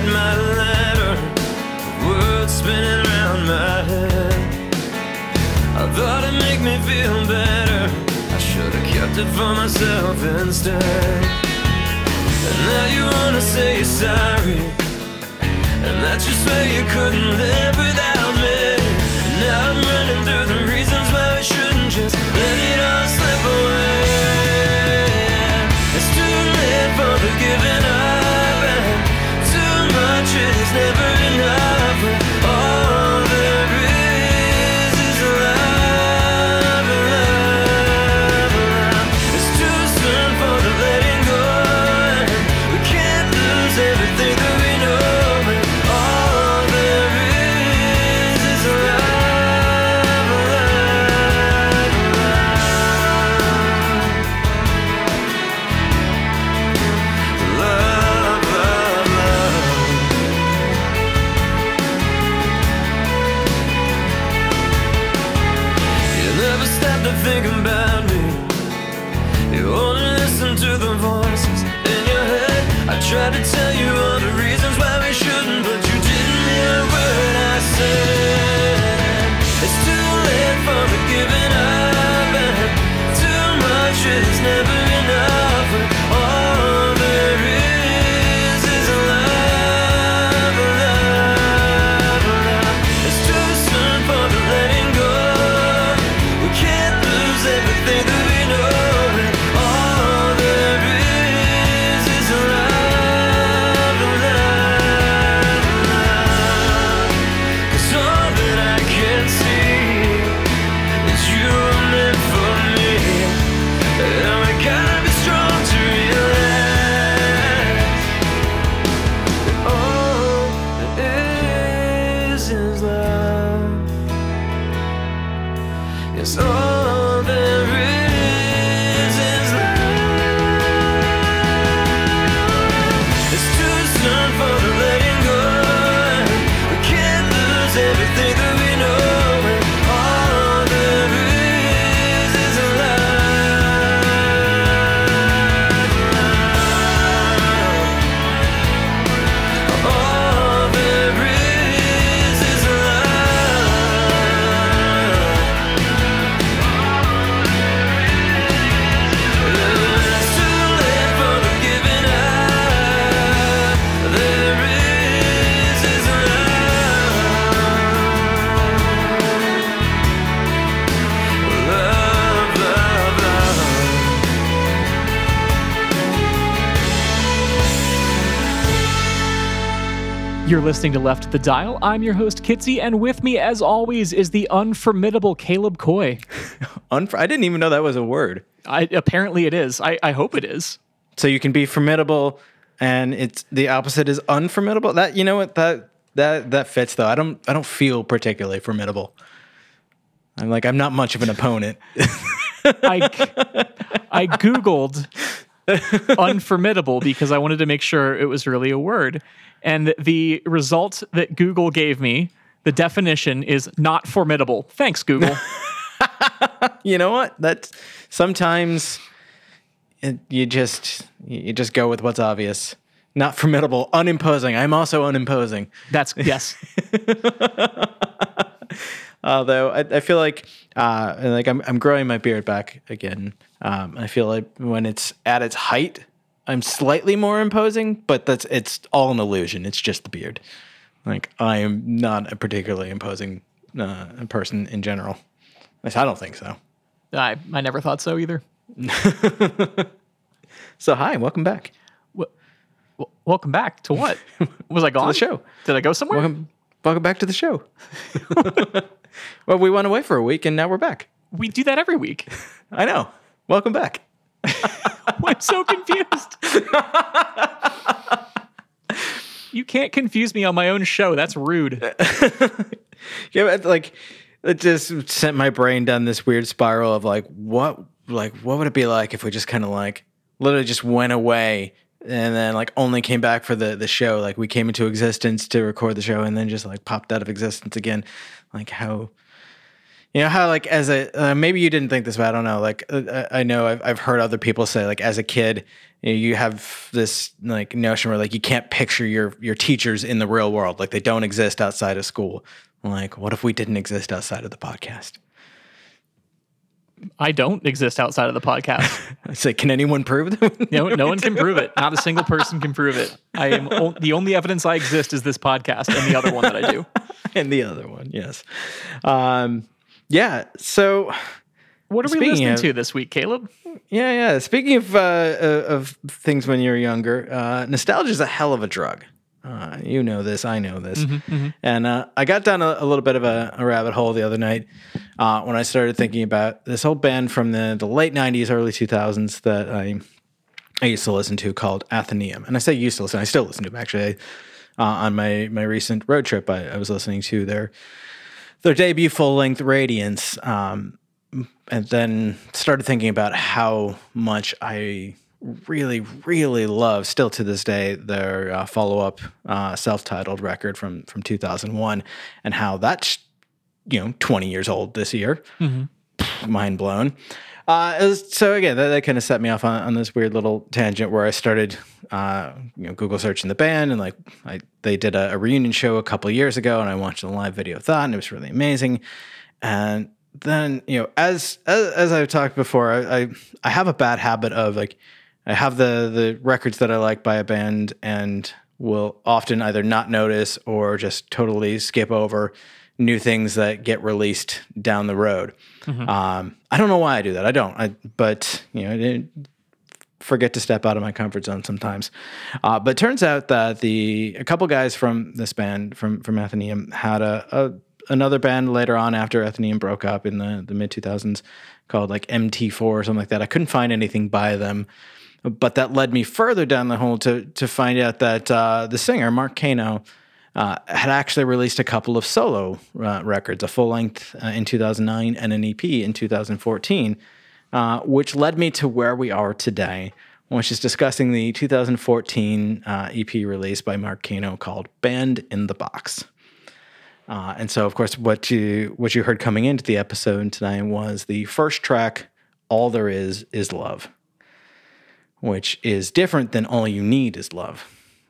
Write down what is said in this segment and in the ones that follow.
Got my letter. Words spinning around my head. I thought it'd make me feel better. I should have kept it for myself instead. And now you wanna say you're sorry. And that you swear you couldn't live without me. And now I'm running through the reasons why we shouldn't just listening to Left the Dial. I'm your host, Kitsy, and with me, as always, is the unformidable Caleb Coy. Unf- I didn't even know that was a word. I, apparently, it is. I, I hope it is. So you can be formidable, and it's the opposite is unformidable. That you know what that that that fits though. I don't I don't feel particularly formidable. I'm like I'm not much of an opponent. I, I Googled unformidable because I wanted to make sure it was really a word. And the result that Google gave me, the definition is not formidable. Thanks, Google. you know what? That's sometimes it, you just you just go with what's obvious. Not formidable, unimposing. I'm also unimposing. That's, yes. Although I, I feel like uh, like I'm I'm growing my beard back again. Um, I feel like when it's at its height, I'm slightly more imposing, but that's it's all an illusion. It's just the beard. Like I am not a particularly imposing uh, person in general. At least I don't think so. I, I never thought so either. So hi, welcome back. Well, welcome back to what? Was I gone? the show. Did I go somewhere? Welcome, welcome back to the show. well, we went away for a week and now we're back. We do that every week. I know. Welcome back. I'm so confused. you can't confuse me on my own show. That's rude. Yeah, but, like it just sent my brain down this weird spiral of like what like what would it be like if we just kind of like literally just went away and then like only came back for the the show like we came into existence to record the show and then just like popped out of existence again like how You know how like as a uh, maybe you didn't think this, but I don't know. Like uh, I know I've I've heard other people say like as a kid, you, know, you have this like notion where like you can't picture your your teachers in the real world, like they don't exist outside of school. Like, what if we didn't exist outside of the podcast? I don't exist outside of the podcast. I say, can anyone prove that? No, no one can prove it. Not a single person can prove it. I am o- the only evidence I exist is this podcast and the other one that I do. and the other one, yes. Um, yeah. So, What are we listening of- to this week, Caleb? yeah, yeah. Speaking of uh, uh, of things when you're younger, uh, nostalgia is a hell of a drug. Uh, you know this, I know this, and uh, I got down a, a little bit of a, a rabbit hole the other night uh, when I started thinking about this old band from the, the late '90s, early 2000s that I I used to listen to called Athenaeum, and I say used to listen, I still listen to them actually. Uh, on my my recent road trip, I, I was listening to their their debut full length Radiance, um, and then started thinking about how much I really, really love, still to this day, their uh, follow up uh, self titled record from from 2001, and how that's you know 20 years old this year. Mind blown. Uh, was- so again, that, that kind of set me off on, on this weird little tangent where I started, uh, you know, Google searching the band, and like I, they did a, a reunion show a couple years ago, and I watched a live video of that, and it was really amazing. And then you know, as as, as I've talked before, I, I I have a bad habit of like I have the the records that I like by a band, and will often either not notice or just totally skip over new things that get released down the road. Um, I don't know why I do that. I don't. I, but you know, forget to step out of my comfort zone sometimes. Uh, but turns out that the a couple guys from this band from from Athenaeum had a, a another band later on after Athenaeum broke up in the the mid two thousands called like MT4 or something like that. I couldn't find anything by them. But that led me further down the hole to to find out that uh, the singer Mark Kano uh, had actually released a couple of solo uh, records, a full length uh, in 2009 and an EP in 2014, uh, which led me to where we are today, which is discussing the 2014 uh, EP release by Mark Kano called "Band in the Box." And so, of course, what you what you heard coming into the episode tonight was the first track, "All There Is Is Love," which is different than "All You Need Is Love,"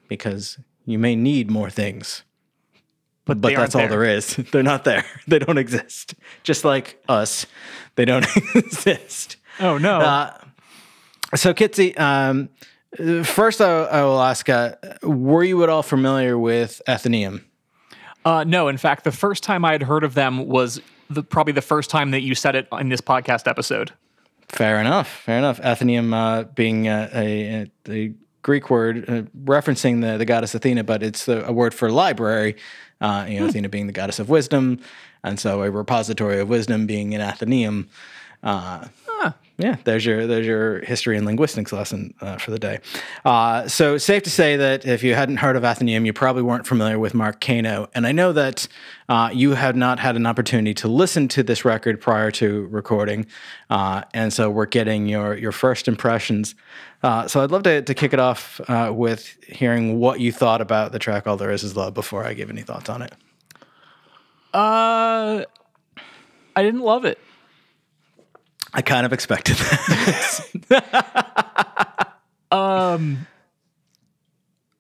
because you may need more things, But, but that's all aren't there is. They're not there. They don't exist. Just like us, they don't exist. Oh no. Uh, so, Kitsy, um, first I, I will ask: uh, Were you at all familiar with Athenaeum? Uh, no, in fact, the first time I had heard of them was the, probably the first time that you said it in this podcast episode. Fair enough. Fair enough. Athenaeum uh, being uh, a, a, a Greek word uh, referencing the, the goddess Athena, but it's a, a word for library. Uh, you know, Athena being the goddess of wisdom, and so a repository of wisdom being an Athenaeum. Uh, Yeah, there's your there's your history and linguistics lesson uh, for the day. Uh, so safe to say that if you hadn't heard of Athenaeum, you probably weren't familiar with Mark Kano, and I know that uh, you had not had an opportunity to listen to this record prior to recording, uh, and so we're getting your your first impressions. Uh, so I'd love to to kick it off uh, with hearing what you thought about the track "All There Is Is Love" before I give any thoughts on it. Uh, I didn't love it. I kind of expected that.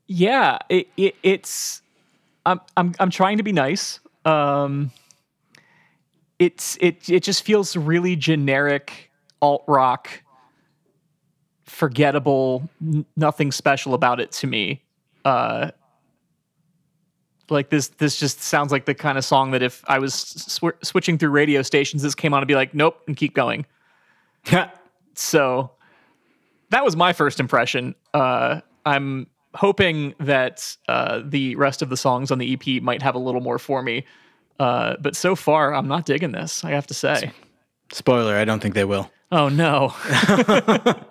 Yeah, it, it it's I'm I'm I'm trying to be nice. Um it's it it just feels really generic alt rock forgettable n- nothing special about it to me. Uh like this this just sounds like the kind of song that if I was sw- switching through radio stations this came on to be like nope and keep going. So that was my first impression. Uh, I'm hoping that uh, the rest of the songs on the EP might have a little more for me. Uh, but so far, I'm not digging this. I have to say. Spoiler: I don't think they will. Oh no.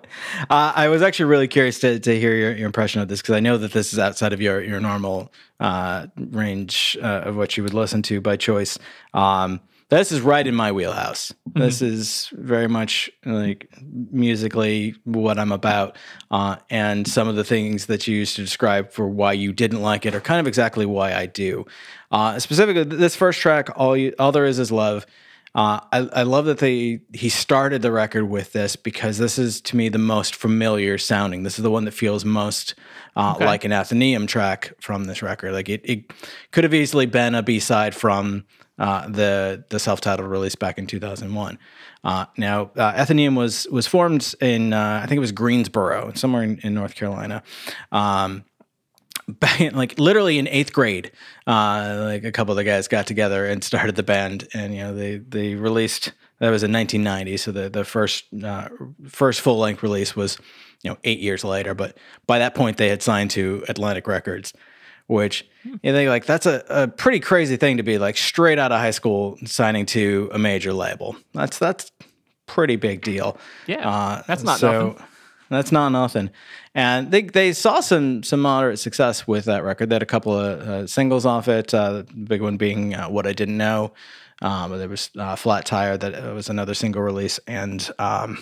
Uh, I was actually really curious to, to hear your, your impression of this because I know that this is outside of your your normal uh, range uh, of what you would listen to by choice. Um, this is right in my wheelhouse. This is very much like musically what I'm about, uh, and some of the things that you used to describe for why you didn't like it are kind of exactly why I do. Uh, specifically, this first track, all you, all there is is love. Uh, I, I love that they he started the record with this because this is to me the most familiar sounding. This is the one that feels most uh, Okay. like an Athenaeum track from this record. Like it, it could have easily been a B side from uh, the the self titled release back in two thousand one. Uh, now, uh, was was formed in uh, I think it was Greensboro, somewhere in, in North Carolina. Um, in, like literally in eighth grade, uh, like a couple of the guys got together and started the band, and you know they they released that was in 1990, so the the first first full length release was you know eight years later, but by that point they had signed to Atlantic Records, which you think like that's a, a pretty crazy thing to be like straight out of high school signing to a major label. That's that's pretty big deal. Yeah, Uh, that's not so, nothing. That's not nothing. And they they saw some some moderate success with that record. They had a couple of uh, singles off it. Uh, the big one being uh, "What I Didn't Know." Um, there was uh, "Flat Tire" that was another single release, and um,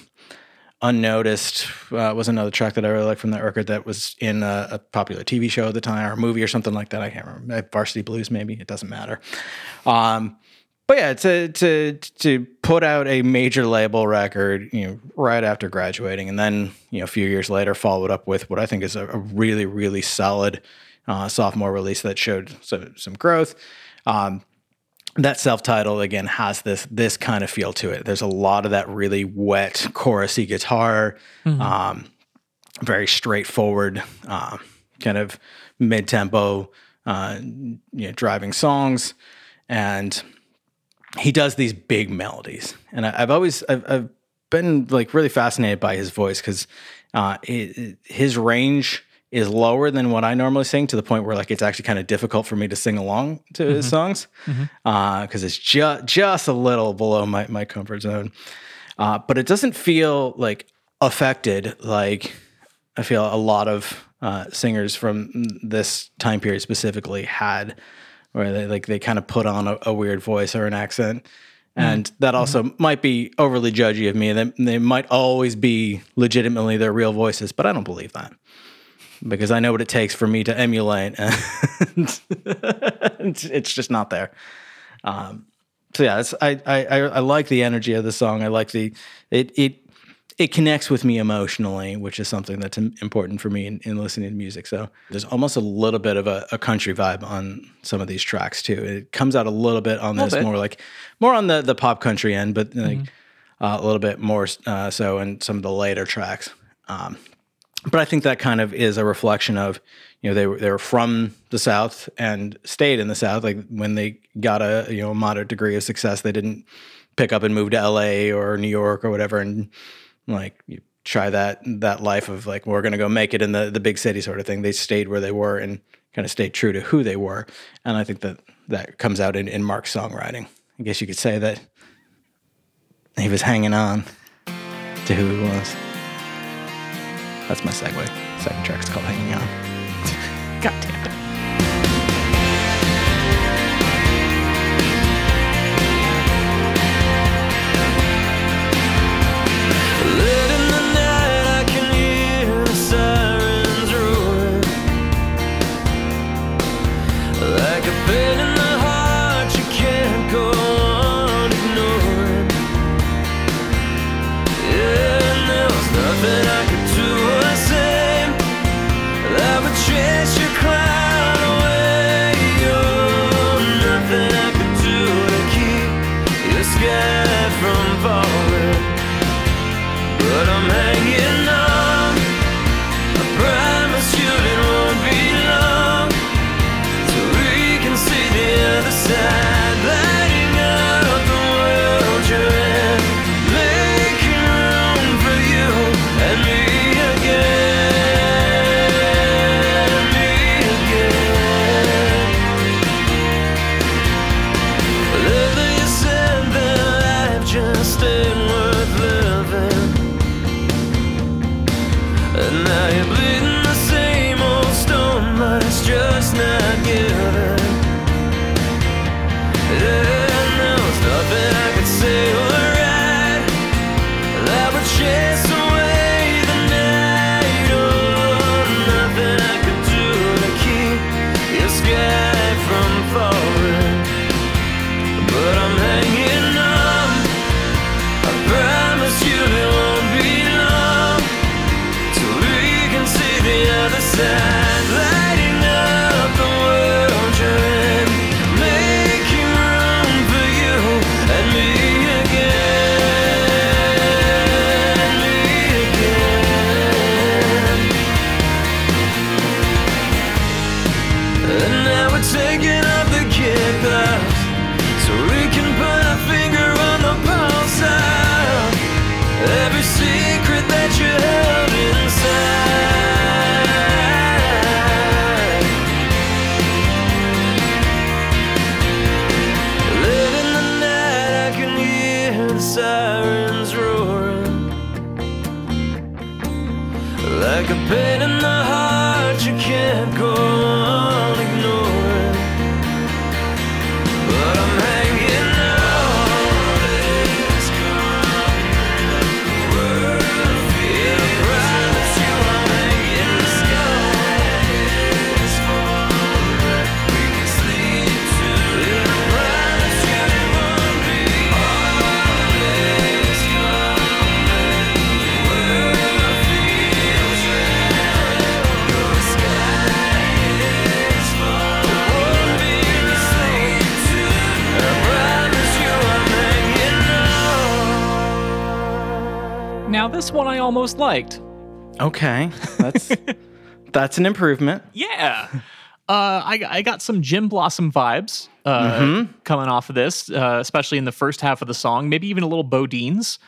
"Unnoticed" uh, was another track that I really like from that record. That was in a, a popular TV show at the time, or a movie, or something like that. I can't remember. Uh, Varsity Blues, maybe. It doesn't matter. Um, but yeah, to to to put out a major label record, you know, right after graduating, and then you know a few years later, followed up with what I think is a, a really really solid uh, sophomore release that showed some some growth. Um, that self-titled again has this this kind of feel to it. There's a lot of that really wet chorusy guitar, um, very straightforward, uh, kind of mid-tempo, uh, you know, driving songs, and he does these big melodies, and I, I've always I've, I've been like really fascinated by his voice because uh, his range is lower than what I normally sing to the point where like it's actually kind of difficult for me to sing along to his mm-hmm. songs mm-hmm. uh, because it's just just a little below my my comfort zone. Uh, but it doesn't feel like affected like I feel a lot of uh, singers from this time period specifically had, where they like they kind of put on a, a weird voice or an accent, mm-hmm. and that also might be overly judgy of me. They they might always be legitimately their real voices, but I don't believe that because I know what it takes for me to emulate, and it's, just not there. Um, so yeah, it's, I, I I like the energy of the song. I like the it it it connects with me emotionally, which is something that's important for me in, in listening to music. So there's almost a little bit of a, a country vibe on some of these tracks too. It comes out a little bit on this more like more on the the pop country end, but like uh, a little bit more uh, so in some of the later tracks. Um, but I think that kind of is a reflection of you know they were they were from the South and stayed in the South. Like when they got a you know moderate degree of success, they didn't pick up and move to L.A. or New York or whatever and like you try that that life of like we're gonna go make it in the the big city sort of thing. They stayed where they were and kind of stayed true to who they were, and I think that that comes out in, in Mark's songwriting. I guess you could say that he was hanging on to who he was. That's my segue. Second track's called Hanging On. God damn it. Almost liked. Okay, that's that's an improvement. Yeah. Uh, I, I got some Gin Blossom vibes uh, coming off of this, uh, especially in the first half of the song, maybe even a little BoDeans.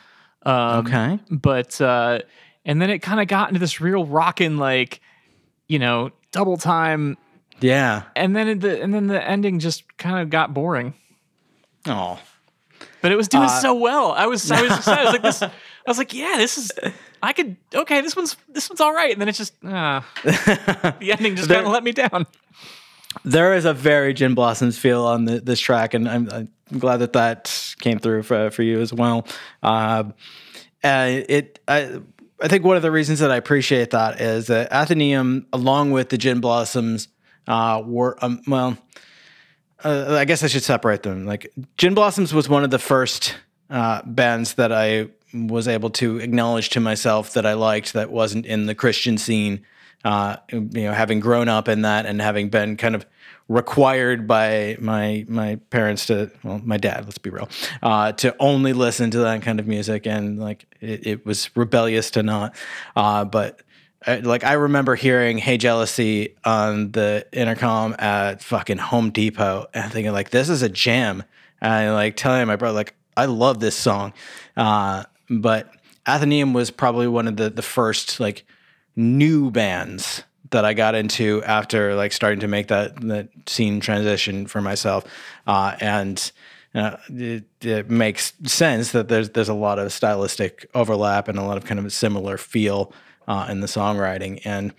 Um, Okay. But, uh, and then it kind of got into this real rocking, like, you know, double time. Yeah. And then the, and then the ending just kind of got boring. Oh. But it was doing Uh, so well. I was, I was excited. I was like, this, I was like, yeah, this is, I could, okay, this one's, this one's all right. And then it's just, uh, the ending just kind of let me down. There is a very Gin Blossoms feel on the, this track, and I'm, I'm glad that that came through for, for you as well. Uh, uh, it, I, I think one of the reasons that I appreciate that is that Athenaeum, along with the Gin Blossoms, uh, were um, well. Uh, I guess I should separate them. Like Gin Blossoms was one of the first uh, bands that I was able to acknowledge to myself that I liked that wasn't in the Christian scene. Uh, you know, having grown up in that and having been kind of required by my my parents to well my dad let's be real uh, to only listen to that kind of music and like it, it was rebellious to not uh, but I, like I remember hearing "Hey Jealousy" on the intercom at fucking Home Depot and thinking like this is a jam and like telling my brother like I love this song uh, but Athenaeum was probably one of the the first like new bands that I got into after like starting to make that that scene transition for myself, uh, and uh, it, it makes sense that there's there's a lot of stylistic overlap and a lot of kind of similar feel uh, in the songwriting. And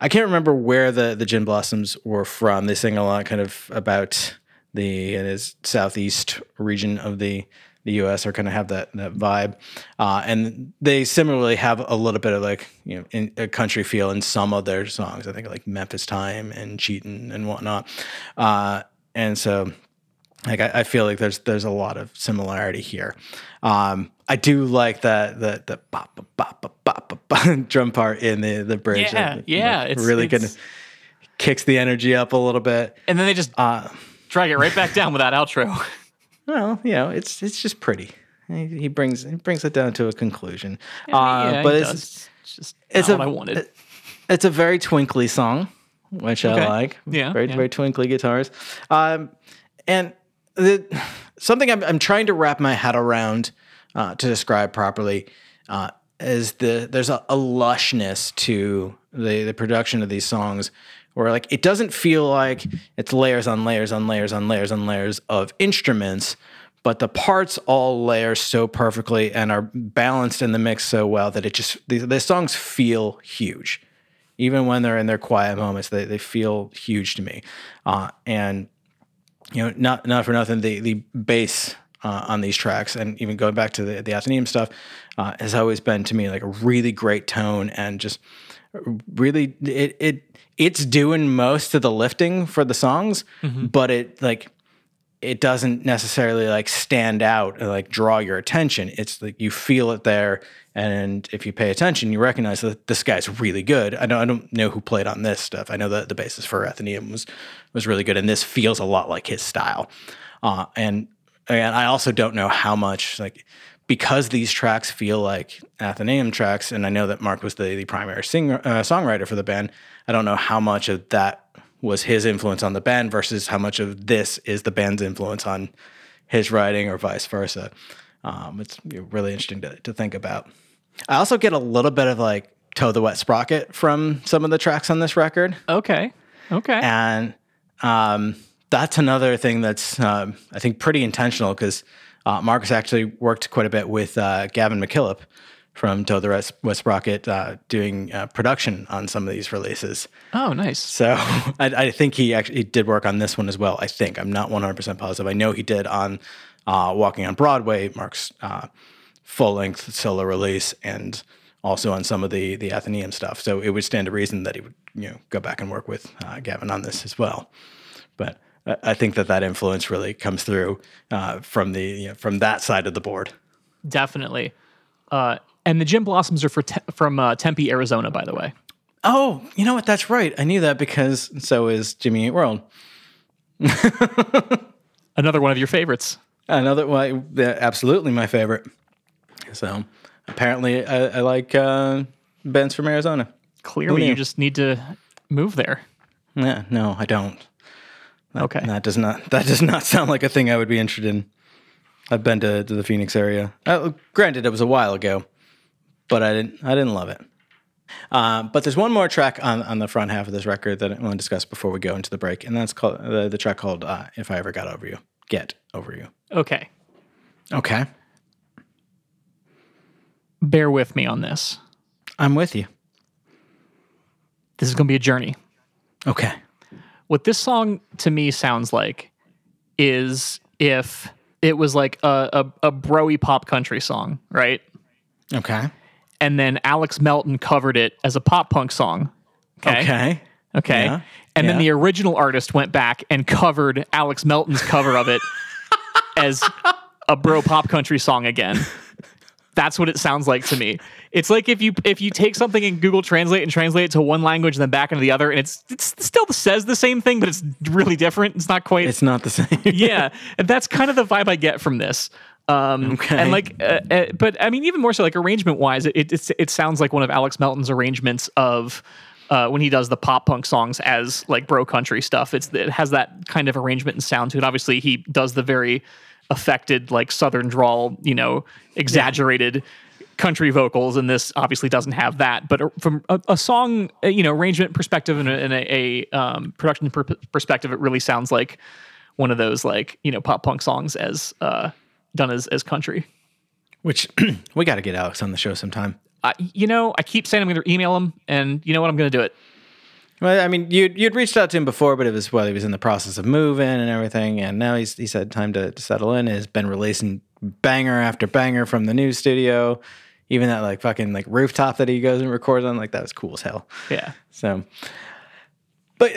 I can't remember where the the Gin Blossoms were from. They sing a lot kind of about the it is southeast region of the the U.S. or kind of have that that vibe, uh, and they similarly have a little bit of like you know in, a country feel in some of their songs. I think like Memphis Time and Cheatin' and whatnot, uh, and so like I, I feel like there's there's a lot of similarity here. Um, I do like that the the bop bop bop bop bop drum part in the the bridge. Yeah, That, yeah, like, it's- really it's- kind kicks the energy up a little bit. And then they just Uh, drag it right back down with that outro. well, you know, it's it's just pretty. He he brings he brings it down to a conclusion. Yeah, uh, but he it's it's just it's not a- what I wanted. it's a very twinkly song, which Okay. I like. Yeah, very yeah. very twinkly guitars. Um, and the, something I'm I'm trying to wrap my head around uh, to describe properly uh, is the there's a, a lushness to the the production of these songs where like it doesn't feel like it's layers on layers on layers on layers on layers of instruments but the parts all layer so perfectly and are balanced in the mix so well that it just these the songs feel huge. Even when they're in their quiet moments they, they feel huge to me. Uh, and you know not not for nothing the the bass uh, on these tracks and even going back to the the Athenaeum stuff uh, has always been to me like a really great tone and just really it it it's doing most of the lifting for the songs but it like it doesn't necessarily like stand out and like draw your attention. It's like you feel it there, and if you pay attention, you recognize that this guy's really good. I don't I don't know who played on this stuff. I know that the basis for Athenaeum was was really good, and this feels a lot like his style. Uh, and and I also don't know how much like because these tracks feel like Athenaeum tracks, and I know that Mark was the, the primary singer uh, songwriter for the band. I don't know how much of that was his influence on the band versus how much of this is the band's influence on his writing or vice versa. Um, it's really interesting to, to think about. I also get a little bit of like Toad the Wet Sprocket from some of the tracks on this record. Okay. Okay. And um, that's another thing that's, um, I think, pretty intentional because uh, Marcus actually worked quite a bit with uh, Gavin MacKillop from Toad the West, Wet Sprocket uh, doing uh, production on some of these releases. oh, nice. So I, I think he actually did work on this one as well. I think I'm not 100 percent positive. I know he did on uh, Walking on Broadway, Mark's uh, full length solo release, and also on some of the the Athenaeum stuff. So it would stand to reason that he would you know go back and work with uh, Gavin on this as well. But I I think that that influence really comes through uh, from the you know, from that side of the board. Definitely. Uh, and the Gin Blossoms are for te- from uh, Tempe, Arizona, by the way. Oh, you know what? That's right. I knew that because so is Jimmy Eat World. Another one of your favorites. Another one, yeah, absolutely my favorite. So apparently, I, I like uh, bands from Arizona. Clearly, you just need to move there. Yeah, no, I don't. Okay. That does not. That does not sound like a thing I would be interested in. I've been to, to the Phoenix area. Uh, granted, it was a while ago, but I didn't. I didn't love it. Uh, but there's one more track on, on the front half of this record that I want to discuss before we go into the break, and that's called the, the track called uh, "If I Ever Got Over You." Get over you. Okay. Okay, Bear with me on this. I'm with you. This is going to be a journey. Okay. What this song to me sounds like is if it was like a, a, a broy pop country song, right? Okay. And then Alex Melton covered it as a pop punk song. Okay. Okay. Okay. Yeah. And then the original artist went back and covered Alex Melton's cover of it as a bro pop country song again. That's what it sounds like to me. It's like if you if you take something in Google Translate and translate it to one language and then back into the other, and it's it's still says the same thing, but it's really different. It's not quite It's not the same. yeah, and that's kind of the vibe I get from this. Um, Okay. And like, uh, uh, but I mean, even more so, like arrangement wise, it, it it sounds like one of Alex Melton's arrangements of uh, when he does the pop punk songs as like bro country stuff. It's it has that kind of arrangement and sound to it. Obviously, he does the very affected like southern drawl, you know, exaggerated. Country vocals, and this obviously doesn't have that. But uh, from a, a song, uh, you know, arrangement perspective and a, and a, a um, production per- perspective, it really sounds like one of those like you know pop punk songs as uh done as as country Which we got to get Alex on the show sometime. uh, you know i keep saying i'm going to email him and you know what i'm going to do it Well, I mean, you'd you'd reached out to him before, but it was while he was in the process of moving and everything, and now he's he's had time to, to settle in. Has been releasing banger after banger from the new studio, even that like fucking like rooftop that he goes and records on, like that was cool as hell. yeah So, but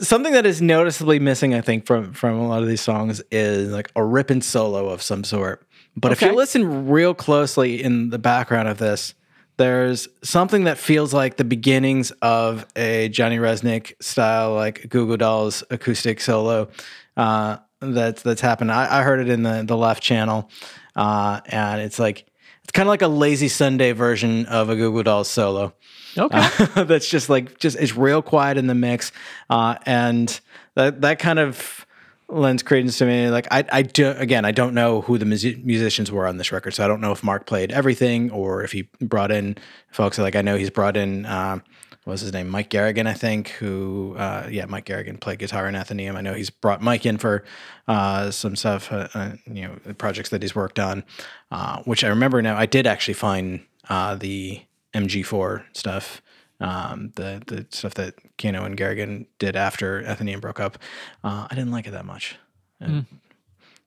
something that is noticeably missing, I think, from from a lot of these songs is like a ripping solo of some sort. But if you listen real closely in the background of this, there's something that feels like the beginnings of a Johnny Rzeznik style, like Goo Goo Dolls acoustic solo. Uh, that's that's happened. I, I heard it in the the left channel, uh, and it's like it's kind of like a lazy Sunday version of a Goo Goo Dolls solo okay that's just like just it's real quiet in the mix uh, and that that kind of lends credence to me. Like i i do again i don't know who the musi- musicians were on this record so i don't know if mark played everything or if he brought in folks. Like i know he's brought in um what was his name? Mike garrigan i think who uh yeah mike garrigan played guitar in athenaeum. I know he's brought mike in for uh some stuff uh, uh, you know projects that he's worked on uh which i remember now. I did actually find uh the MG4 stuff, um, the the stuff that Kano and Garrigan did after Athenaeum broke up. Uh, I didn't like it that much.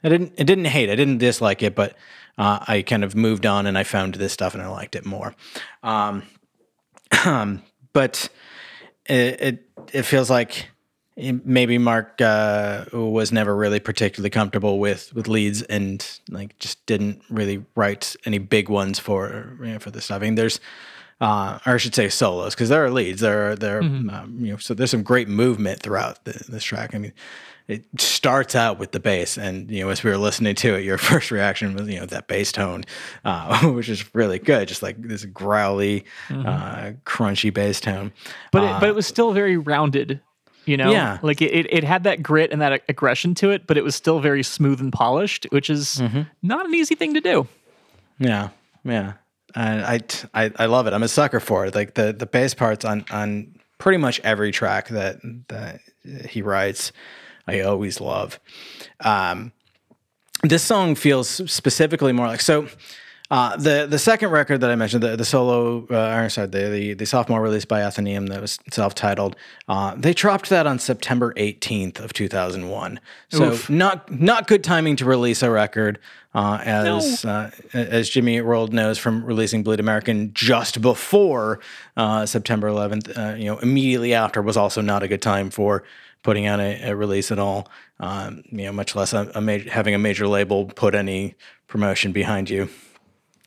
I didn't. I didn't hate. I didn't dislike it, but uh, I kind of moved on and I found this stuff and I liked it more. Um, but it, it it feels like maybe Mark uh, was never really particularly comfortable with with leads and like just didn't really write any big ones for you know, for this stuff. I mean, there's uh, or I should say solos because there are leads. There are there, are, um, you know, so there's some great movement throughout the, this track. I mean, it starts out with the bass, and you know, as we were listening to it, your first reaction was you know that bass tone, uh, which is really good, just like this growly, uh, crunchy bass tone. but it, but it was still very rounded. You know, Yeah. like it, it, it had that grit and that aggression to it, but it was still very smooth and polished, which is not an easy thing to do. Yeah, yeah. And I, I I love it. I'm a sucker for it. Like the the bass parts on on pretty much every track that that he writes, I always love. Um, this song feels specifically more like so. Uh, the the second record that I mentioned, the the solo, uh, or sorry, the, the the sophomore release by Athenaeum that was self titled, uh, they dropped that on September 18th of 2001. So Oof. not not good timing to release a record, uh, as uh, as Jimmy World knows from releasing Bleed American just before uh, September 11th. Uh, you know, immediately after was also not a good time for putting out a, a release at all. Um, you know, much less a, a major, having a major label put any promotion behind you.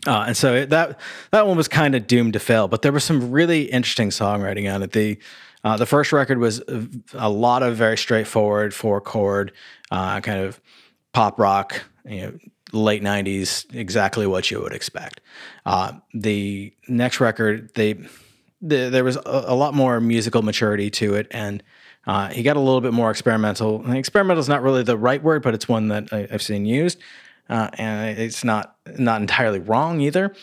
Uh, and so it, that that one was kind of doomed to fail, but there was some really interesting songwriting on it. The uh, the first record was a, a lot of very straightforward four chord uh, kind of pop rock, you know, late '90s, exactly what you would expect. Uh, the next record, they the, there was a, a lot more musical maturity to it, and uh, he got a little bit more experimental. Experimental is not really the right word, but it's one that I, I've seen used, uh, and it's not not entirely wrong either.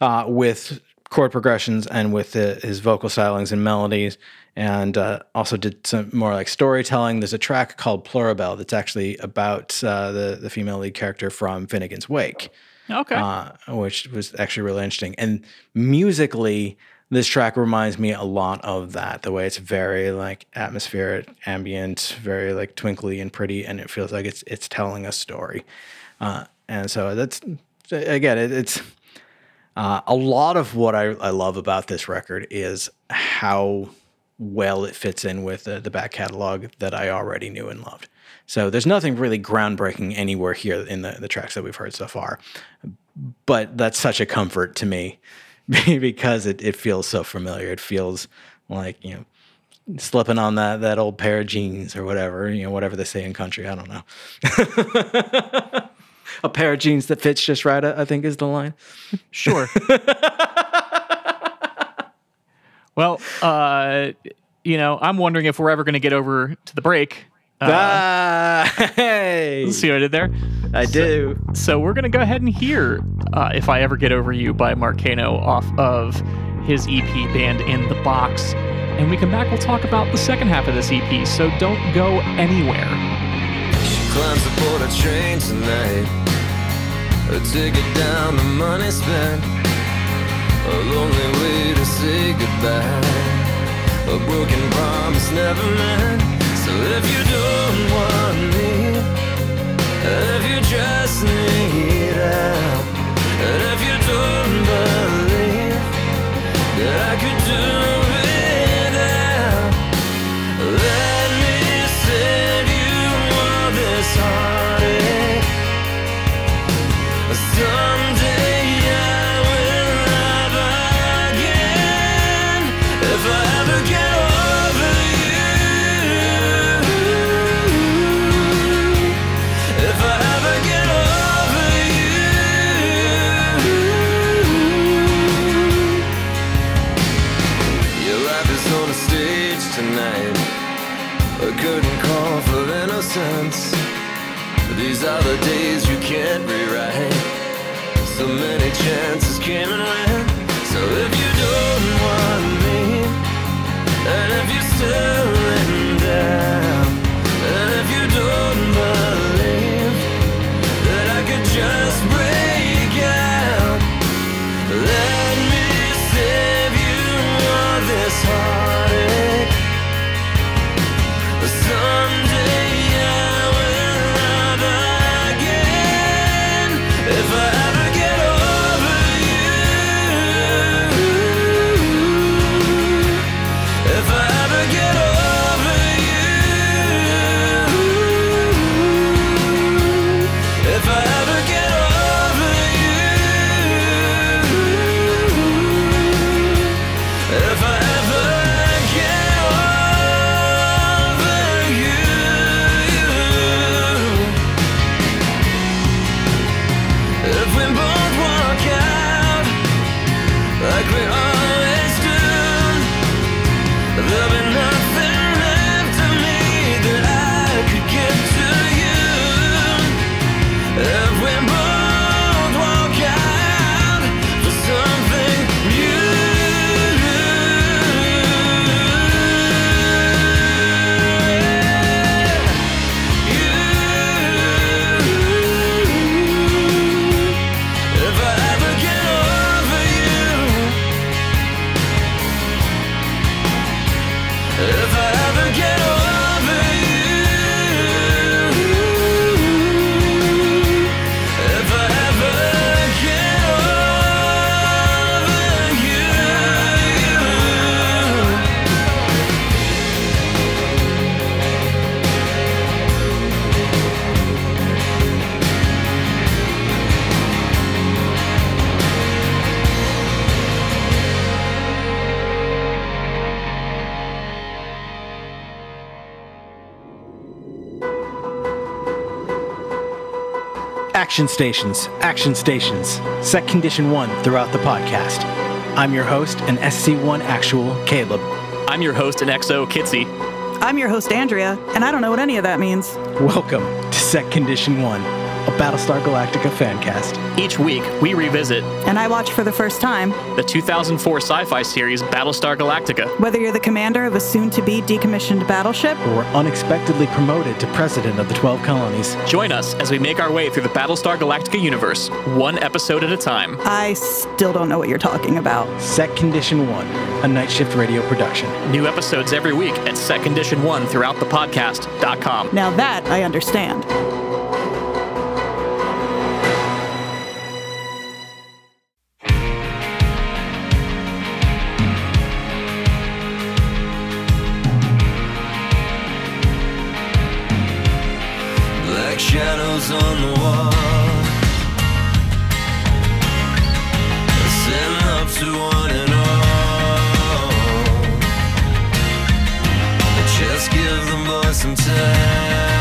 Uh, with chord progressions and with the, his vocal stylings and melodies, and uh, also did some more like storytelling. There's a track called Plurabelle that's actually about uh, the the female lead character from Finnegan's Wake Okay. uh, which was actually really interesting. And musically, this track reminds me a lot of that. The way it's very like atmospheric, ambient, very like twinkly and pretty, and it feels like it's it's telling a story. Uh, and so that's again, it, it's uh, a lot of what I, I love about this record is how well it fits in with the, the back catalog that I already knew and loved. So there's nothing really groundbreaking anywhere here in the, the tracks that we've heard so far. But that's such a comfort to me because it, it feels so familiar. It feels like, you know, slipping on that, that old pair of jeans or whatever, you know, whatever they say in country. I don't know. a pair of jeans that fits just right, I I think is the line. Sure. well, uh, you know, I'm wondering if we're ever going to get over to the break. Uh, ah, hey, see what I did there? I do. So we're going to go ahead and hear uh, If I Ever Get Over You by Mark Kano off of his EP Band in the Box. And we come back, we'll talk about the second half of this EP. So don't go anywhere. She climbs aboard a train tonight. A ticket down, the money spent. A lonely way to say goodbye. A broken promise never meant. So if you don't want me, if you just need out, and if you don't believe that I could do without, Action stations, action stations. Set condition one throughout the podcast. I'm your host and SC1 actual Caleb. I'm your host and XO Kitsy. I'm your host, Andrea, and I don't know what any of that means. Welcome to Set Condition One, a Battlestar Galactica fan cast. Each week, we revisit And I watch for the first time. the 2004 sci fi series Battlestar Galactica. Whether you're the commander of a soon to be decommissioned battleship, Or unexpectedly promoted to president of the 12 colonies. Join us as we make our way through the Battlestar Galactica universe, one episode at a time. I still don't know what you're talking about. Set Condition One, a night shift radio production. New episodes every week at Set Condition 1 throughout the podcast.com. Now that I understand. Just give them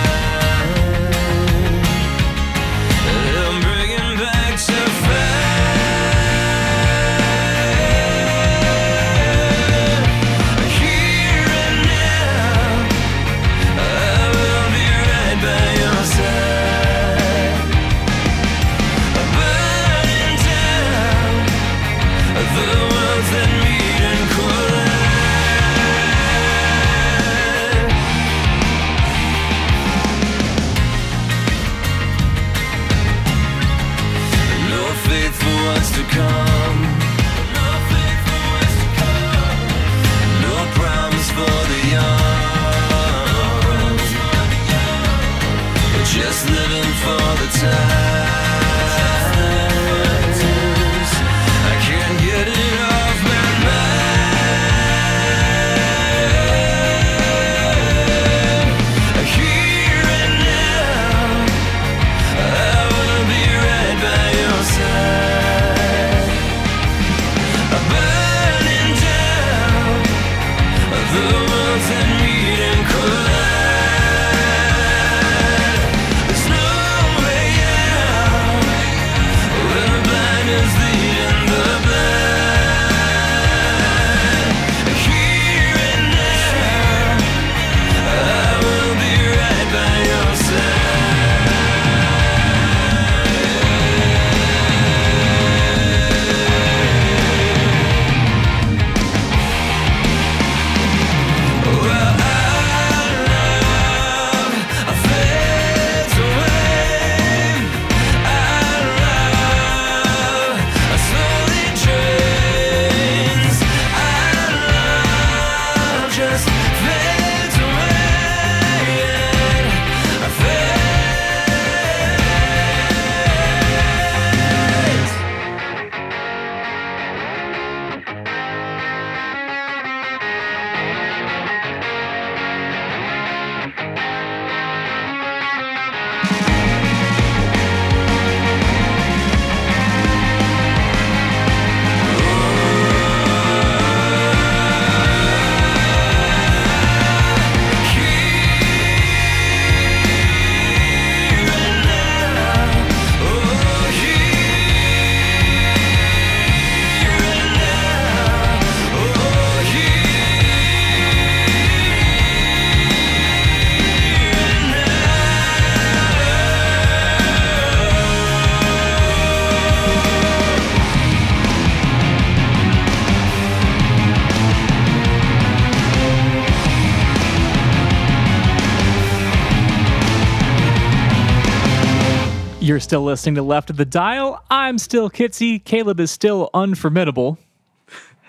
still listening to Left of the Dial. I'm still Kitsy. Caleb is still unformidable.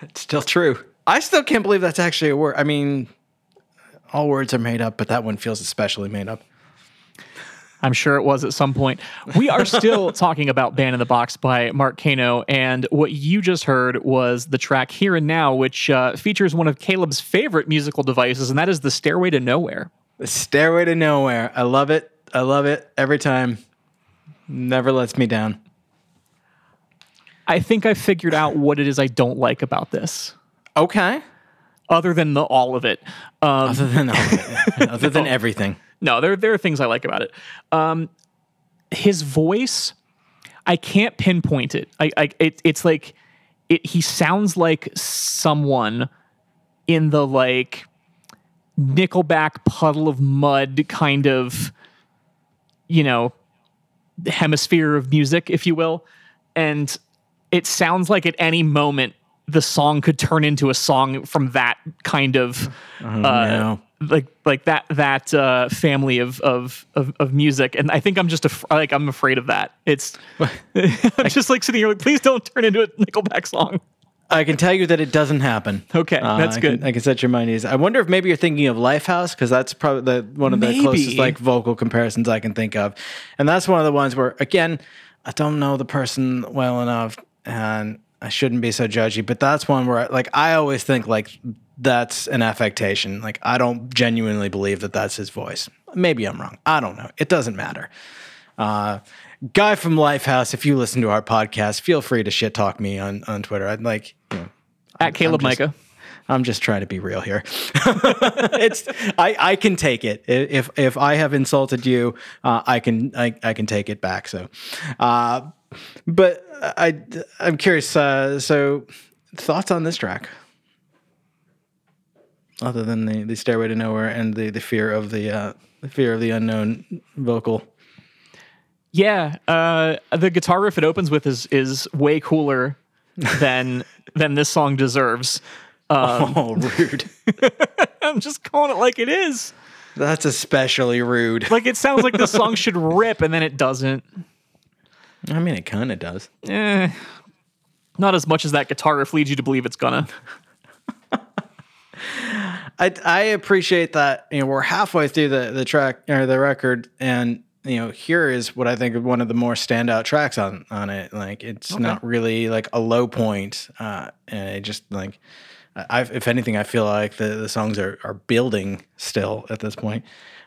It's still true. I still can't believe that's actually a word. I mean, all words are made up, but that one feels especially made up. I'm sure it was at some point. We are still talking about Band in the Box by Mark Kano, and what you just heard was the track Here and Now, which uh, features one of Caleb's favorite musical devices, and that is the Stairway to Nowhere. The Stairway to Nowhere. I love it. I love it every time. Never lets me down. I think I figured out what it is I don't like about this, Okay. other than the all of it. Um, Other than all of it. other than everything. no, there there are things I like about it. Um, his voice I can't pinpoint it. I, I it, it's like it. He sounds like someone in the like Nickelback Puddle of Mudd kind of, you know, hemisphere of music, if you will, and it sounds like at any moment the song could turn into a song from that kind of uh, no. like like that that uh, family of, of of of music. And i think i'm just af- like i'm afraid of that. It's i'm just like sitting here like please don't turn into a nickelback song I can tell you that it doesn't happen. Okay, that's I good. Can, I can set your mind at ease. I wonder if maybe you're thinking of Lifehouse because that's probably the, one of the Maybe. closest like vocal comparisons I can think of, and that's one of the ones where again I don't know the person well enough, and I shouldn't be so judgy. But that's one where like I always think like that's an affectation. Like I don't genuinely believe that that's his voice. Maybe I'm wrong. I don't know. It doesn't matter. Uh, guy from Lifehouse, if you listen to our podcast, feel free to shit talk me on on Twitter. I'd like. You know, at caleb just- micah I'm just trying to be real here. it's I, I can take it if if I have insulted you, uh, I can I, I can take it back. So, uh, but I I'm curious. Uh, so, thoughts on this track, other than the, the stairway to nowhere and the, the fear of the uh, the fear of the unknown vocal. Yeah uh the guitar riff it opens with is is way cooler than than this song deserves oh, rude! i'm just calling it like it is That's especially rude. like it sounds like the song should rip and then it doesn't I mean, it kind of does. eh, not as much as that guitar riff leads you to believe it's gonna I I appreciate that. You know, we're halfway through the the track or the record, and you know, here is what I think of one of the more standout tracks on on it. Like, it's not really like a low point, uh, and it just like. I, if anything, I feel like the, the songs are, are building still at this point.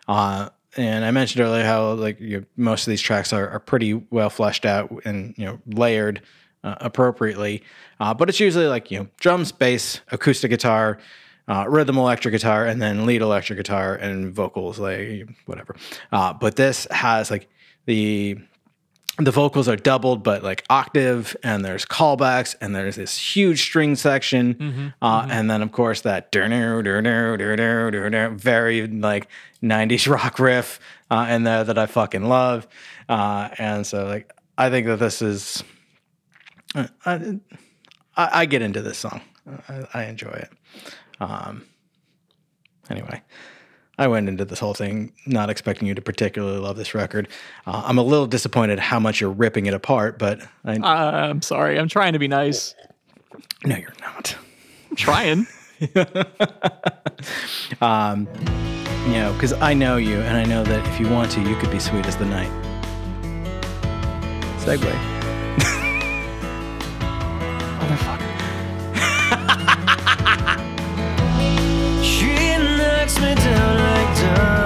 Uh, and I mentioned earlier how like you know, most of these tracks are, are pretty well fleshed out and you know layered uh, appropriately. Uh, but it's usually like you know drums, bass, acoustic guitar, uh, rhythm electric guitar, and then lead electric guitar and vocals, like whatever. Uh, but this has like the the vocals are doubled, but like octave, and there's callbacks, and there's this huge string section, uh, and then of course that very like '90s rock riff uh, in there that I fucking love, uh, and so like I think that this is, I, I, I get into this song, I, I enjoy it. Um, anyway. I went into this whole thing not expecting you to particularly love this record. Uh, I'm a little disappointed how much you're ripping it apart, but I uh, i'm sorry i'm trying to be nice no, you're not. i'm trying Um, you know, because I know you, and I know that if you want to, you could be sweet as the night. Segue. Motherfucker. Me down like dominoes.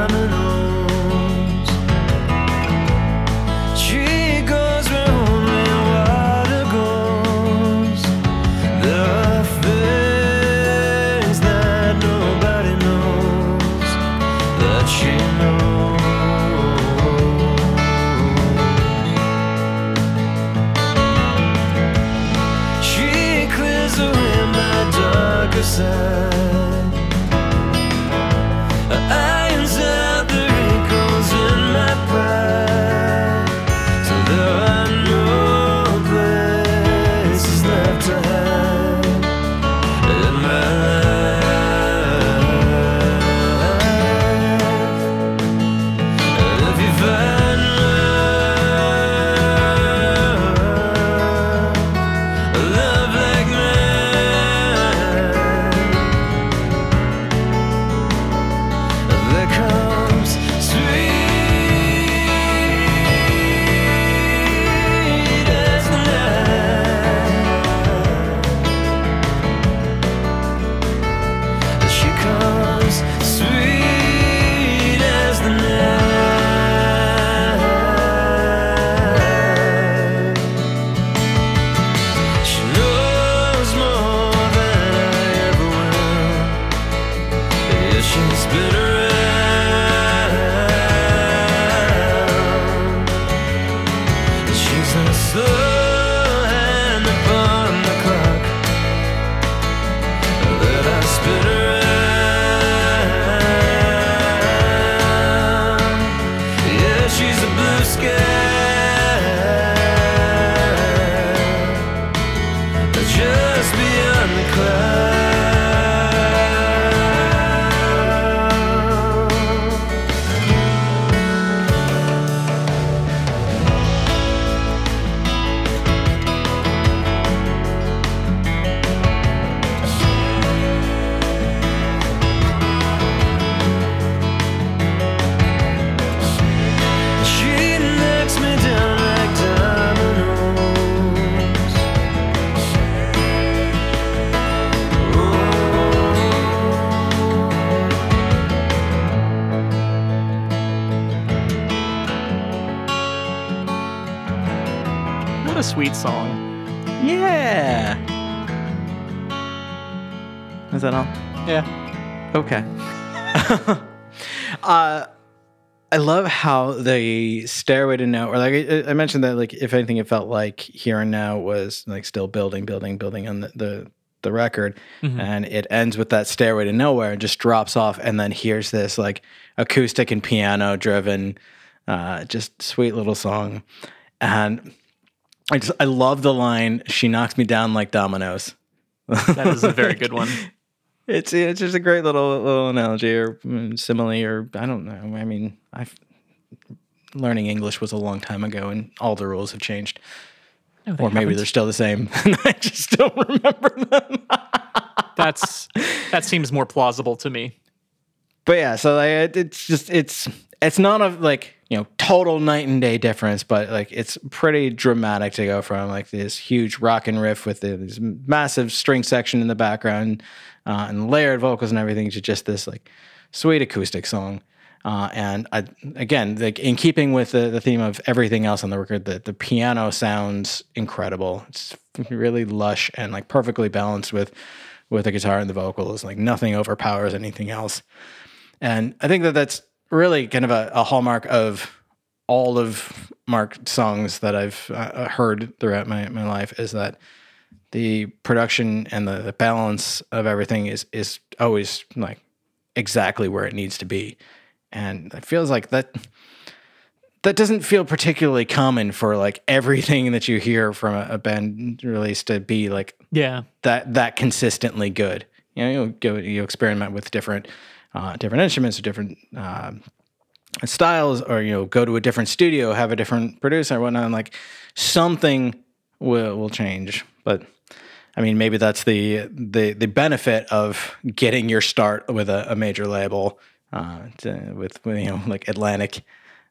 Okay. uh, I love how the Stairway to Nowhere, like I, I mentioned that, like if anything, it felt like Here and Now was like still building, building, building on the the, the record, and it ends with that Stairway to Nowhere and just drops off, and then here's this like acoustic and piano driven, uh, just sweet little song, and I just I love the line. She knocks me down like dominoes. That is a very good one. It's it's just a great little little analogy or mm, simile or I don't know. I mean, I learning English was a long time ago, and all the rules have changed, No, or maybe haven't. they're still the same. and I just don't remember them. That's that seems more plausible to me. But yeah, so like it's just it's it's not a like you know total night and day difference, but like it's pretty dramatic to go from like this huge rock and riff with this massive string section in the background uh, and layered vocals and everything to just this like sweet acoustic song. Uh, and I, again, like in keeping with the, the theme of everything else on the record, the, the piano sounds incredible. It's really lush and like perfectly balanced with with the guitar and the vocals. Like nothing overpowers anything else. And I think that that's really kind of a, a hallmark of all of Mark's songs that I've uh, heard throughout my, my life is that the production and the, the balance of everything is is always like exactly where it needs to be. And it feels like that that doesn't feel particularly common for like everything that you hear from a, a band release to be like Yeah. that that consistently good. You know, you go you experiment with different uh, different instruments or different um styles, or you know, go to a different studio, have a different producer, whatnot. And like something will will change, but. I mean, maybe that's the the the benefit of getting your start with a, a major label, uh, to, with with, you know like Atlantic,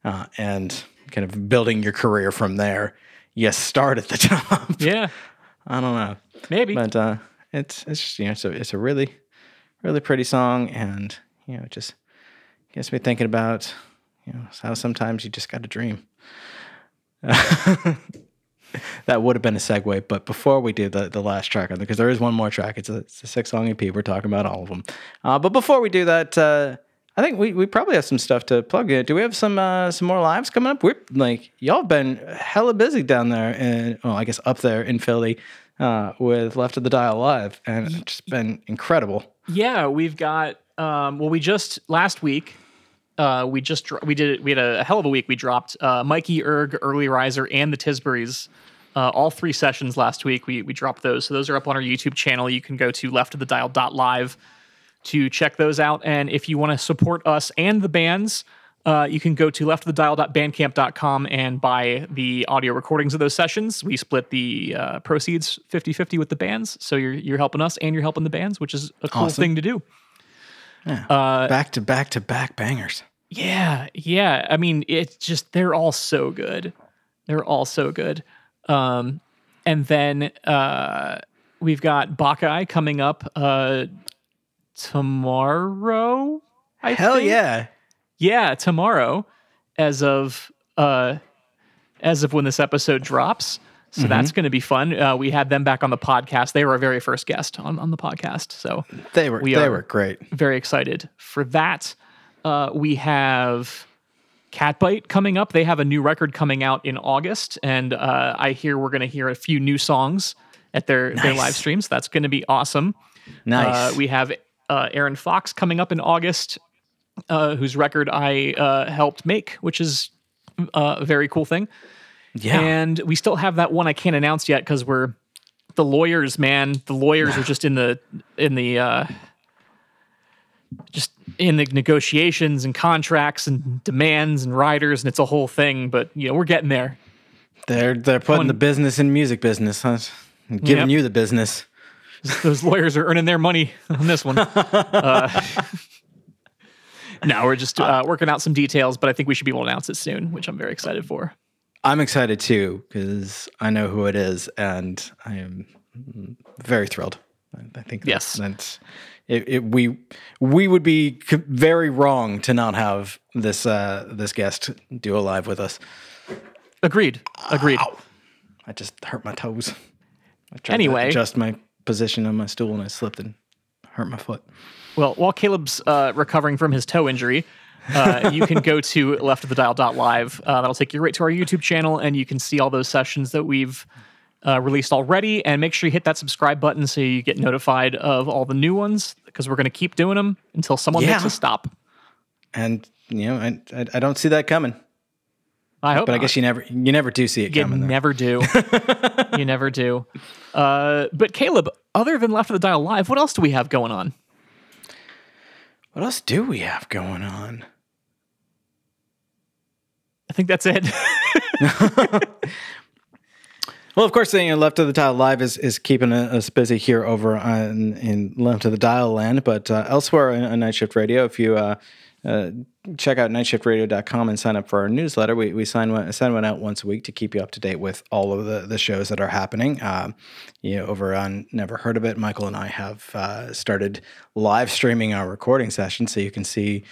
uh, and kind of building your career from there. You start at the top. Yeah. I don't know Maybe. but uh, it's it's just you know it's a it's a really really pretty song, and you know it just gets me thinking about you know how sometimes you just got to dream. that would have been a segue, but before we do the the last track, because there is one more track, it's a, it's a six song EP. We're talking about all of them, uh, but before we do that. Uh, I think we, we probably have some stuff to plug. in. Do we have some uh, some more lives coming up? We're like y'all been hella busy down there, and well, I guess up there in Philly uh, with Left of the Dial Live, and it's just been incredible. Yeah, we've got. Um, well, we just last week. Uh, we just we did we had a, hell of a week. We dropped uh, Mikey Erg, Early Riser, and the Tisburys. Uh, all three sessions last week. We we dropped those, so those are up on our YouTube channel. You can go to left of the dial live to check those out. And if you want to support us and the bands, uh, you can go to leftofthedial.bandcamp.com and buy the audio recordings of those sessions. We split the uh, proceeds 50-50 with the bands. So you're you're helping us and you're helping the bands, which is a cool Awesome. thing to do. Back to back to back bangers. Yeah, yeah. I mean, it's just they're all so good. They're all so good. Um, and then uh, we've got Bacchae coming up uh, tomorrow. I Hell think? yeah! yeah, tomorrow, as of uh, as of when this episode drops. So that's Mm-hmm. going to be fun. Uh, we had them back on the podcast. They were our very first guest on, on the podcast. So They were We they were great. very excited for that. Uh, we have Catbite coming up. They have a new record coming out in August, and uh, I hear we're going to hear a few new songs at their their live streams. That's going to be awesome. Nice. Uh, we have uh, Aaron Fox coming up in August, uh, whose record I uh, helped make, which is a very cool thing. Yeah. And we still have that one I can't announce yet because we're the lawyers, man. The lawyers are just in the in the uh, just in the negotiations and contracts and demands and riders, and it's a whole thing. But you know, we're getting there. they're they're putting One- the business in music business. Huh? Giving Yep. you the business. Those lawyers are earning their money on this one. Uh, no, we're just uh, working out some details, but I think we should be able to announce it soon, which I'm very excited for. I'm excited too because I know who it is, and I am very thrilled. I- think Yes. that's, it, it, we we would be very wrong to not have this uh, this guest do a live with us. Agreed. Agreed. I just hurt my toes. I tried Anyway. to adjust my position on my stool and I slipped and hurt my foot. Well, while Caleb's uh, recovering from his toe injury, uh, you can go to leftofthedial.live. Uh, that'll take you right to our YouTube channel, and you can see all those sessions that we've uh, released already. And make sure you hit that subscribe button so you get notified of all the new ones because we're going to keep doing them until someone makes Yeah. a stop. And you know, I I, I don't see that coming. I hope But I guess you never you never do see it You coming. though. never do. you never do. Uh, but Caleb, other than Left of the Dial Live, what else do we have going on? What else do we have going on? I think that's it. Well, of course, you know, Left of the Dial Live is, is keeping us busy here over on, in Left of the Dial land, but uh, elsewhere on, Night Shift Radio, if you uh, uh, check out nightshiftradio.com and sign up for our newsletter, we, we sign one, send one out once a week to keep you up to date with all of the, the shows that are happening. Um, you know, over on Never Heard of It, Michael and I have uh, started live streaming our recording session, so you can see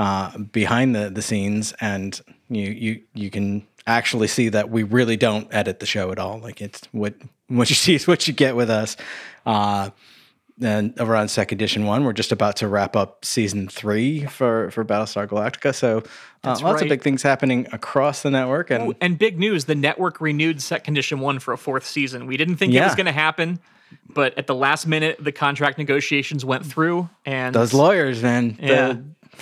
uh, behind the, the scenes and you, you, you can actually see that we really don't edit the show at all. Like it's what what you see is what you get with us. Uh, and over on Set Condition One, we're just about to wrap up season three for for Battlestar Galactica. So uh, lots right. of big things happening across the network, and and big news the network renewed Set Condition 1 for a fourth season. We didn't think it was going to happen, but at the last minute, the contract negotiations went through. And those lawyers, man, the- Yeah.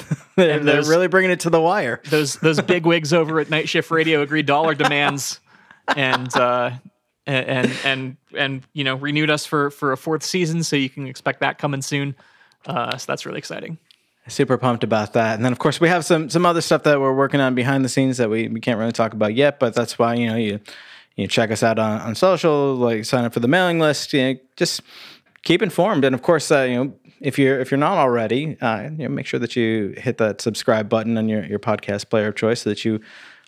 they're, And they're really bringing it to the wire. those those big wigs over at Night Shift Radio agreed our demands, and uh, and and and you know renewed us for for a fourth season. So you can expect that coming soon. Uh, so that's really exciting. super pumped about that. And then of course we have some some other stuff that we're working on behind the scenes that we, we can't really talk about yet, but that's why, you know, you you check us out on, on social, like sign up for the mailing list, you know, just keep informed. And of course, uh, you know, if you're if you're not already, uh, you know, make sure that you hit that subscribe button on your, your podcast player of choice so that you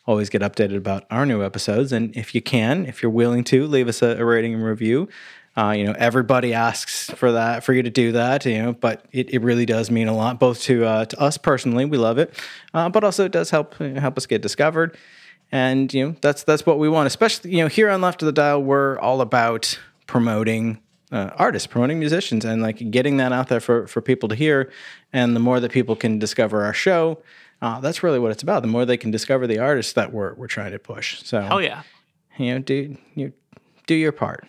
always get updated about our new episodes. And if you can, if you're willing to, leave us a, a rating and review. Uh, you know, everybody asks for that, for you to do that, you know, but it, it really does mean a lot, both to uh, to us personally, we love it, uh, but also it does help help us get discovered, and you know, that's that's what we want. Especially, you know, here on Left of the Dial, we're all about promoting uh, artists, promoting musicians, and like getting that out there for for people to hear. And the more that people can discover our show, uh, that's really what it's about. The more they can discover the artists that we're we're trying to push. So, Oh yeah, you know, do you do your part.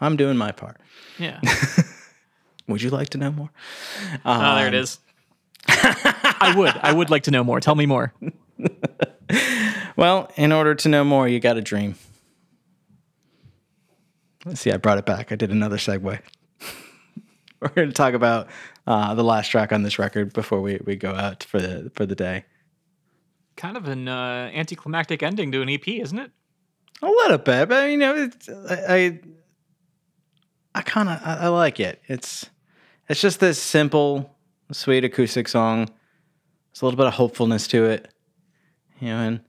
I'm doing my part. yeah. Would you like to know more? Oh, there it is. I would. I would like to know more. Tell me more. Well, in order to know more, you got to dream. Let's see, I brought it back. I did another segue. We're going to talk about uh, the last track on this record before we, we go out for the for the day. Kind of an uh, anticlimactic ending to an EP, isn't it? A little bit, but you know, it's, I I, I kind of I, I like it. It's it's just this simple, sweet acoustic song. There's a little bit of hopefulness to it, you know, and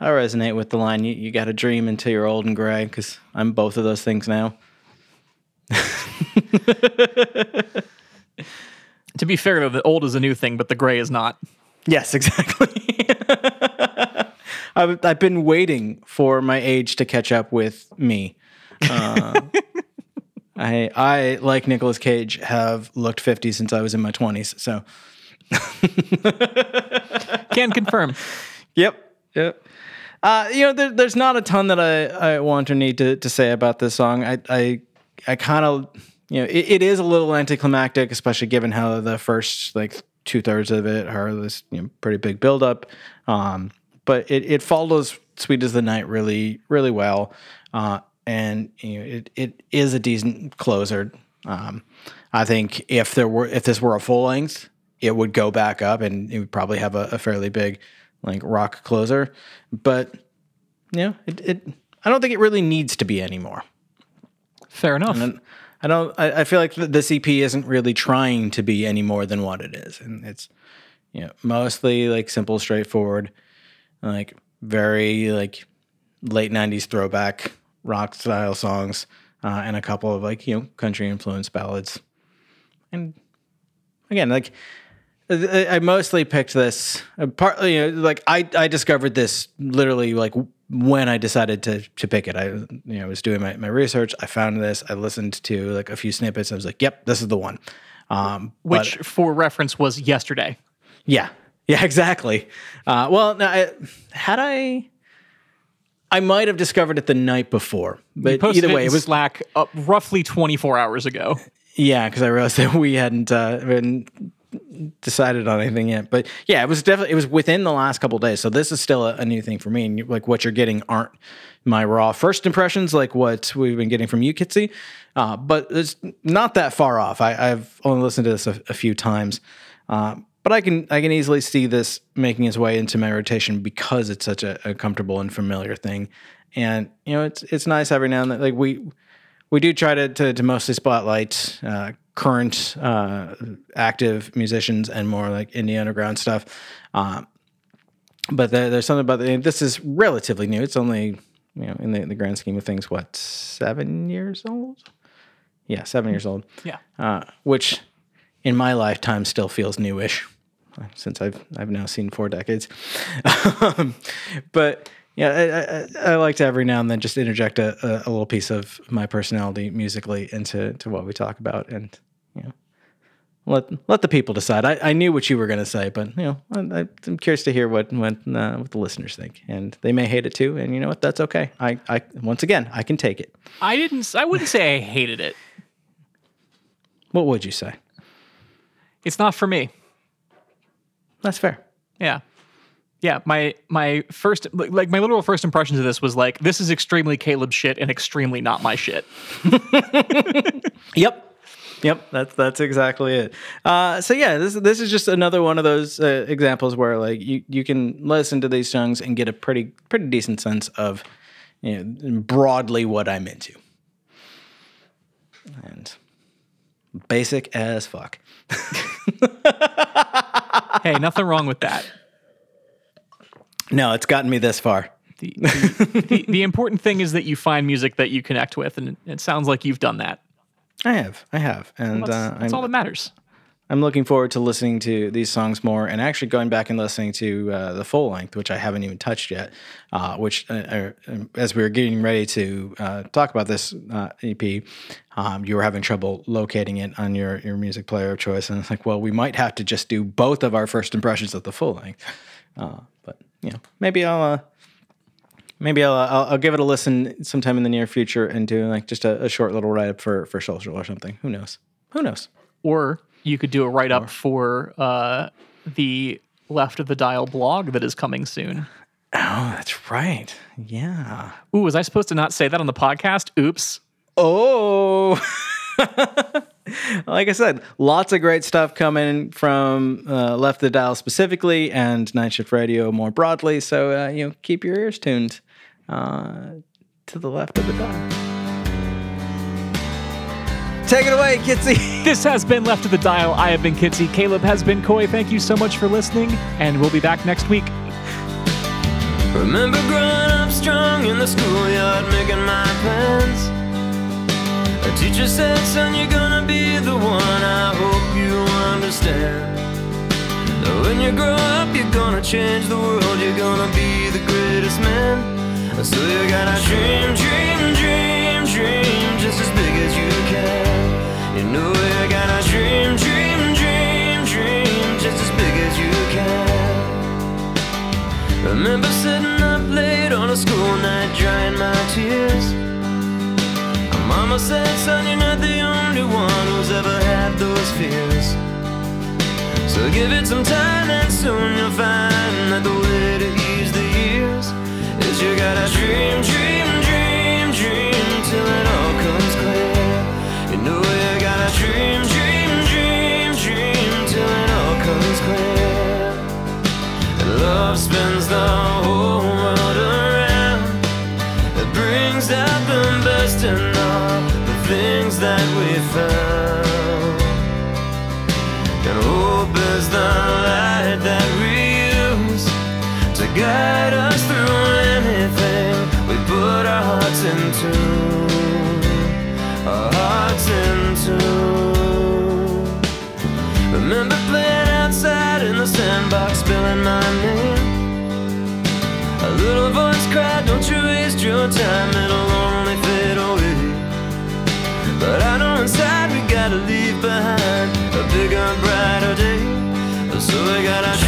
I resonate with the line. You you got to dream until you're old and gray, because I'm both of those things now. To be fair, though, the old is a new thing, but the gray is not. Yes, exactly. I've, I've been waiting for my age to catch up with me. Uh, I, I, like Nicolas Cage, have looked 50 since I was in my 20s. So, Can confirm. yep, yep. Uh, you know, there, there's not a ton that I, I want or need to, to say about this song. I, I, I kind of, you know, it, it is a little anticlimactic, especially given how the first like two thirds of it are this you know, pretty big buildup. Um, but it, it follows "Sweet as the Night" really, really well, uh, and you know, it, it is a decent closer. Um, I think if there were if this were a full length, it would go back up and it would probably have a, a fairly big like rock closer. But you know, it, it I don't think it really needs to be anymore. Fair enough. And I don't. I, I feel like the, EP isn't really trying to be any more than what it is, and it's you know mostly like simple, straightforward, like very like late '90s throwback rock style songs, uh, and a couple of like you know country influenced ballads. And again, like I I mostly picked this uh, partly, you know, like I I discovered this literally like when I decided to to pick it, I you know was doing my, my research. I found this. I listened to like a few snippets. I was like, "Yep, this is the one." Um, but- Which, for reference, was yesterday. yeah, yeah, exactly. Uh, well, no, I, had I, I might have discovered it the night before, but either way, in it was Slack uh, roughly 24 hours ago. Yeah, because I realized that we hadn't uh, been decided on anything yet. But yeah, it was definitely it was within the last couple days. So this is still a, a new thing for me. And like what you're getting aren't my raw first impressions, like what we've been getting from you, Kitsy. Uh, but it's not that far off. I, I've only listened to this a, a few times. Uh, but I can I can easily see this making its way into my rotation because it's such a, a comfortable and familiar thing, and you know it's it's nice every now and then. Like we we do try to to, to mostly spotlight uh, current uh, active musicians and more like indie underground stuff. Um, but there, there's something about the, this is relatively new. It's only you know in the, the grand scheme of things, what seven years old? Yeah, seven years old. Yeah. Uh, which in my lifetime still feels newish, since I've I've now seen four decades. um, but yeah, I, I, I like to every now and then just interject a, a, a little piece of my personality musically into to what we talk about, and you know, let let the people decide. I, I knew what you were going to say, but you know, I, I'm curious to hear what what uh, what the listeners think, and they may hate it too. And you know what? That's okay. I I once again I can take it. I didn't. I wouldn't say I hated it. What would you say? It's not for me. That's fair. Yeah. Yeah, my my first like my literal first impressions of this was like this is extremely Caleb shit and extremely not my shit. Yep. Yep, that's that's exactly it. Uh, so yeah, this this is just another one of those uh, examples where like you, you can listen to these songs and get a pretty pretty decent sense of you know, broadly what I'm into, and basic as fuck. hey, nothing wrong with that. No, it's gotten me this far. The, the, the, the important thing is that you find music that you connect with, and it sounds like you've done that. I have, I have, and That's, uh, that's all that matters. I'm looking forward to listening to these songs more and actually going back and listening to uh, the full length, which I haven't even touched yet. Uh, which, uh, uh, as we were getting ready to uh, talk about this uh, EP, um, you were having trouble locating it on your, your music player of choice. And it's like, well, we might have to just do both of our first impressions of the full length. Uh, you know, maybe I'll. Uh, Maybe I'll, I'll I'll give it a listen sometime in the near future and do like just a, a short little write up for for social or something. Who knows? Who knows? Or you could do a write up for uh, the Left of the Dial blog that is coming soon. Oh, that's right. Yeah. Ooh, was I supposed to not say that on the podcast? Oops. Oh. like I said, lots of great stuff coming from uh, Left the Dial specifically and Night Shift Radio more broadly. So, uh, you know, keep your ears tuned uh, to the left of the dial. Take it away, Kitsy. This has been Left of the Dial. I have been Kitsy. Caleb has been Coy. Thank you so much for listening, and we'll be back next week. Remember growing up strong in the schoolyard making my plans. Teacher said, son, you're gonna be the one. I hope you understand. When you grow up, you're gonna change the world. You're gonna be the greatest man. So you gotta dream, dream, dream, dream, just as big as. You give it some time and soon you'll find that the way to ease the years is you gotta dream, dream, dream, dream till it all comes clear. You know you gotta dream, dream, dream, dream till it all comes clear. And love spins the whole world around. It brings out the best in all the things that we found. guide us through anything we put our hearts into. Our hearts into. Remember playing outside in the sandbox, spelling my name. A little voice cried, Don't you waste your time, it'll only fade away. But I know inside we gotta leave behind a bigger, brighter day. So we gotta.